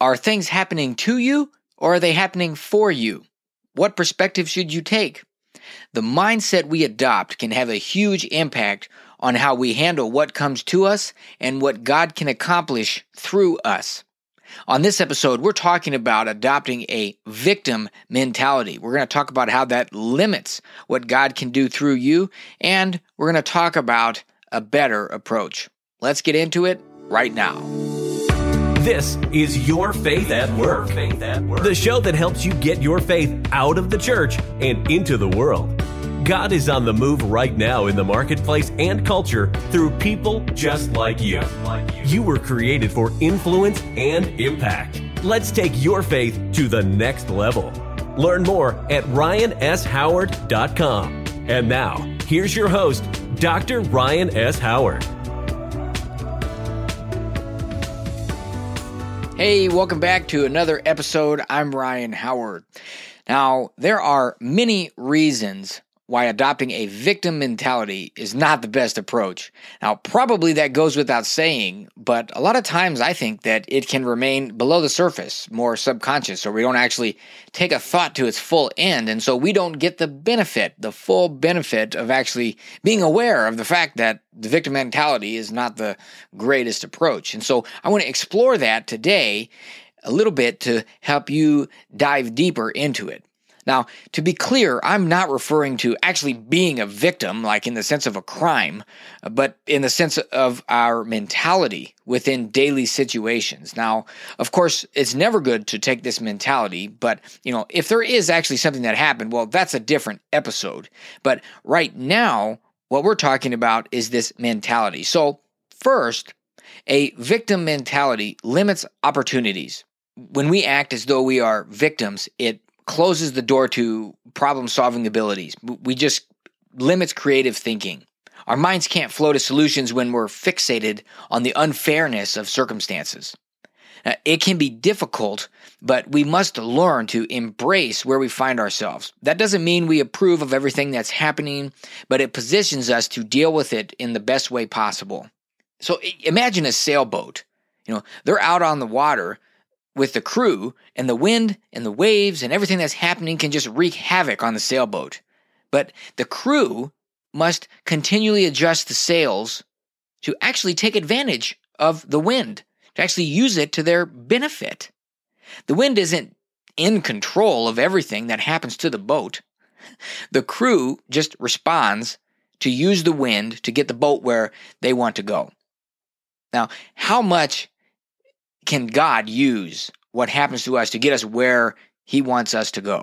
Are things happening to you or are they happening for you? What perspective should you take? The mindset we adopt can have a huge impact on how we handle what comes to us and what God can accomplish through us. On this episode, we're talking about adopting a victim mentality. We're going to talk about how that limits what God can do through you, and we're going to talk about a better approach. Let's get into it right now. This is Your Faith at Work, the show that helps you get your faith out of the church and into the world. God is on the move right now in the marketplace and culture through people just like you. You were created for influence and impact. Let's take your faith to the next level. Learn more at ryanshoward.com. And now, here's your host, Dr. Ryan S. Howard. Hey, welcome back to another episode. I'm Ryan Howard. Now, there are many reasons why adopting a victim mentality is not the best approach. Now, probably that goes without saying, but a lot of times I think that it can remain below the surface, more subconscious, or we don't actually take a thought to its full end, and so we don't get the benefit, the full benefit of actually being aware of the fact that the victim mentality is not the greatest approach. And so I want to explore that today a little bit to help you dive deeper into it. Now, to be clear, I'm not referring to actually being a victim, like in the sense of a crime, but in the sense of our mentality within daily situations. Now, of course, it's never good to take this mentality, but, you know, if there is actually something that happened, well, that's a different episode. But right now, what we're talking about is this mentality. So, first, a victim mentality limits opportunities. When we act as though we are victims, it closes the door to problem solving abilities. We just limits creative thinking. Our minds can't flow to solutions when we're fixated on the unfairness of circumstances. Now, it can be difficult, but we must learn to embrace where we find ourselves. That doesn't mean we approve of everything that's happening, but it positions us to deal with it in the best way possible. So imagine a sailboat. You know, they're out on the water with the crew, and the wind and the waves and everything that's happening can just wreak havoc on the sailboat. But the crew must continually adjust the sails to actually take advantage of the wind, to actually use it to their benefit. The wind isn't in control of everything that happens to the boat. The crew just responds to use the wind to get the boat where they want to go. Now, how much can God use what happens to us to get us where He wants us to go?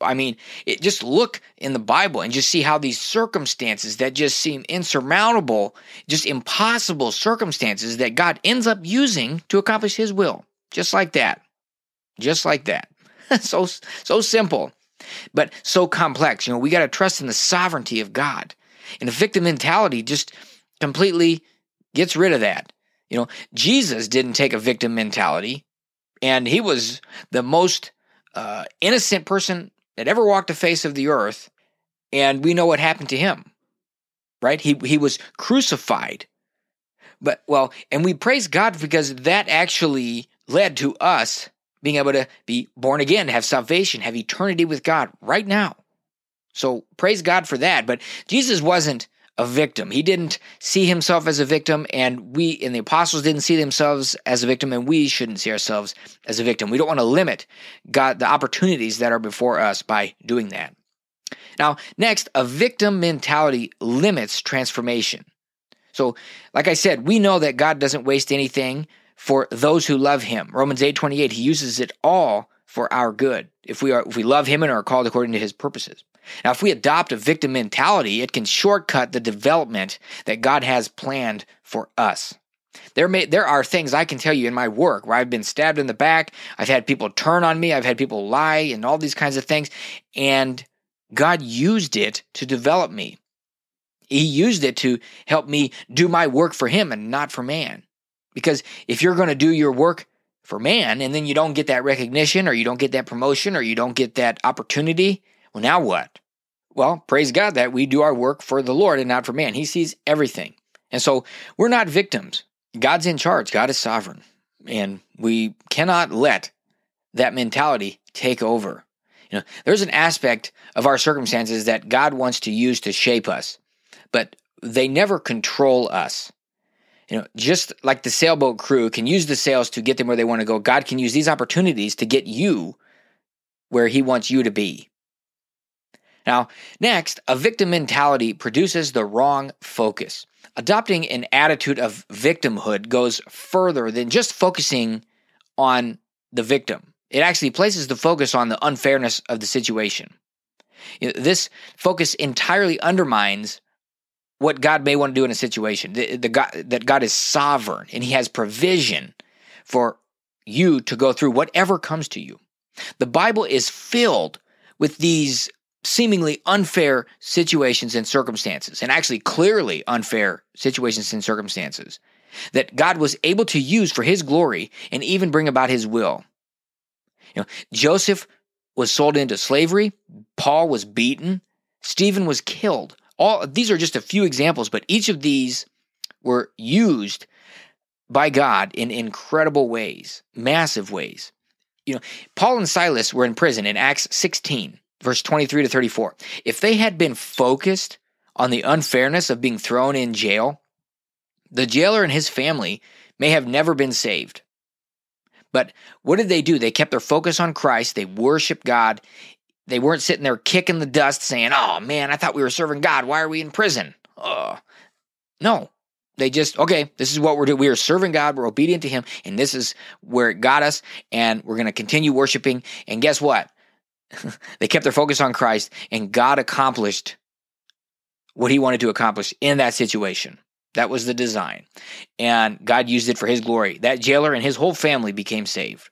I mean, it, just look in the Bible and just see how these circumstances that just seem insurmountable, just impossible circumstances that God ends up using to accomplish His will. Just like that. Just like that. so, so simple, but so complex. You know, we got to trust in the sovereignty of God. And the victim mentality just completely gets rid of that. You know, Jesus didn't take a victim mentality, and he was the most uh, innocent person that ever walked the face of the earth, and we know what happened to him, right? He he was crucified, but well, and we praise God because that actually led to us being able to be born again, have salvation, have eternity with God right now. So praise God for that. But Jesus wasn't a victim. He didn't see himself as a victim, and we and the apostles didn't see themselves as a victim, and we shouldn't see ourselves as a victim. We don't want to limit God the opportunities that are before us by doing that. Now, next, a victim mentality limits transformation. So, like I said, we know that God doesn't waste anything for those who love him. Romans 8:28, he uses it all for our good. If we are if we love him and are called according to his purposes. Now, if we adopt a victim mentality, it can shortcut the development that God has planned for us. There may there are things I can tell you in my work where I've been stabbed in the back, I've had people turn on me, I've had people lie and all these kinds of things, and God used it to develop me. He used it to help me do my work for him and not for man. Because if you're going to do your work for man and then you don't get that recognition or you don't get that promotion or you don't get that opportunity, well, now what? Well, praise God that we do our work for the Lord and not for man. He sees everything. And so we're not victims. God's in charge, God is sovereign. And we cannot let that mentality take over. You know, there's an aspect of our circumstances that God wants to use to shape us, but they never control us. You know, just like the sailboat crew can use the sails to get them where they want to go, God can use these opportunities to get you where He wants you to be. Now, next, a victim mentality produces the wrong focus. Adopting an attitude of victimhood goes further than just focusing on the victim. It actually places the focus on the unfairness of the situation. This focus entirely undermines what God may want to do in a situation. The, the God, that God is sovereign and He has provision for you to go through whatever comes to you. The Bible is filled with these seemingly unfair situations and circumstances, and actually clearly unfair situations and circumstances that God was able to use for His glory and even bring about His will. You know, Joseph was sold into slavery, Paul was beaten, Stephen was killed. All these are just a few examples, but each of these were used by God in incredible ways, massive ways. You know, Paul and Silas were in prison in Acts 16, verse 23 to 34. If they had been focused on the unfairness of being thrown in jail, the jailer and his family may have never been saved. But what did they do? They kept their focus on Christ. They worshiped God. They weren't sitting there kicking the dust saying, oh man, I thought we were serving God. Why are we in prison? Oh. No. They just, okay, this is what we're doing. We are serving God. We're obedient to Him. And this is where it got us. And we're going to continue worshiping. And guess what? They kept their focus on Christ. And God accomplished what He wanted to accomplish in that situation. That was the design. And God used it for His glory. That jailer and his whole family became saved.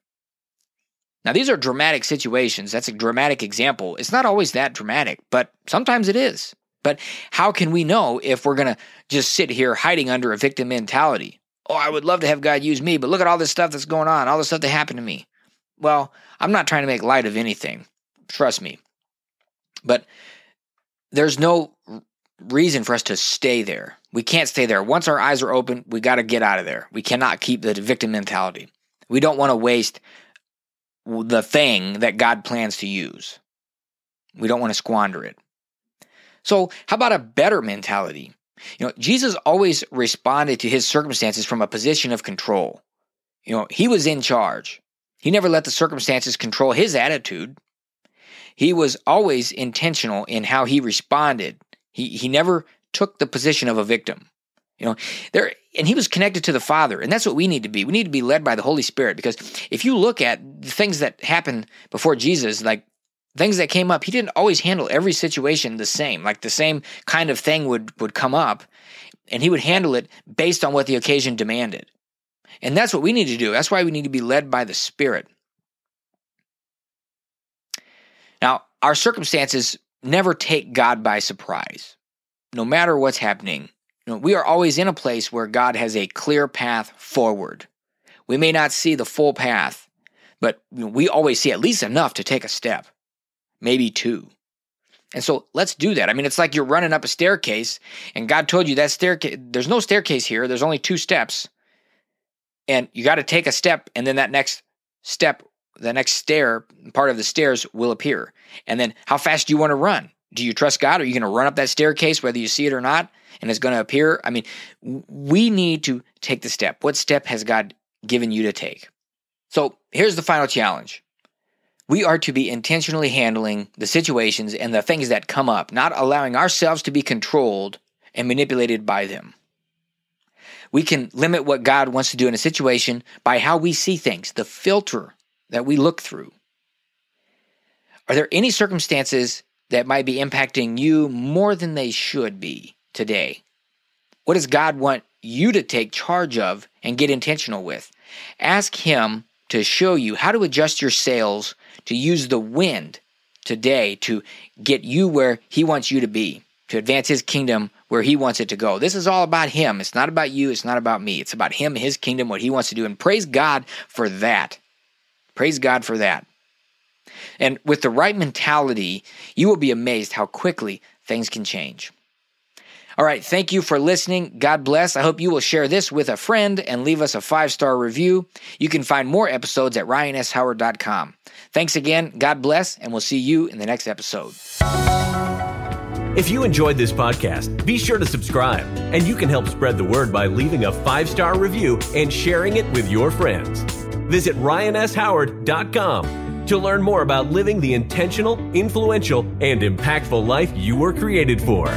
Now, these are dramatic situations. That's a dramatic example. It's not always that dramatic, but sometimes it is. But how can we know if we're going to just sit here hiding under a victim mentality? Oh, I would love to have God use me, but look at all this stuff that's going on, all the stuff that happened to me. Well, I'm not trying to make light of anything. Trust me. But there's no reason for us to stay there. We can't stay there. Once our eyes are open, we got to get out of there. We cannot keep the victim mentality. We don't want to waste the thing that God plans to use. We don't want to squander it. So, how about a better mentality? You know, Jesus always responded to his circumstances from a position of control. You know, he was in charge. He never let the circumstances control his attitude. He was always intentional in how he responded. He he never took the position of a victim. You know, there and he was connected to the Father, and that's what we need to be. We need to be led by the Holy Spirit because if you look at the things that happened before Jesus, like things that came up, he didn't always handle every situation the same. Like the same kind of thing would would come up, and he would handle it based on what the occasion demanded. And that's what we need to do. That's why we need to be led by the Spirit. Now, our circumstances never take God by surprise. No matter what's happening, you know, we are always in a place where God has a clear path forward. We may not see the full path, but we always see at least enough to take a step, maybe two. And so let's do that. I mean, it's like you're running up a staircase, and God told you that staircase, there's no staircase here, there's only two steps. And you got to take a step, and then that next step, the next stair, part of the stairs will appear. And then how fast do you want to run? Do you trust God? Are you going to run up that staircase whether you see it or not? and it's going to appear. I mean, we need to take the step. What step has God given you to take? So here's the final challenge. We are to be intentionally handling the situations and the things that come up, not allowing ourselves to be controlled and manipulated by them. We can limit what God wants to do in a situation by how we see things, the filter that we look through. Are there any circumstances that might be impacting you more than they should be? today? What does God want you to take charge of and get intentional with? Ask Him to show you how to adjust your sails to use the wind today to get you where He wants you to be, to advance His kingdom where He wants it to go. This is all about Him. It's not about you. It's not about me. It's about Him, His kingdom, what He wants to do. And praise God for that. Praise God for that. And with the right mentality, you will be amazed how quickly things can change. All right, thank you for listening. God bless. I hope you will share this with a friend and leave us a five star review. You can find more episodes at ryanshoward.com. Thanks again. God bless, and we'll see you in the next episode. If you enjoyed this podcast, be sure to subscribe, and you can help spread the word by leaving a five star review and sharing it with your friends. Visit ryanshoward.com to learn more about living the intentional, influential, and impactful life you were created for.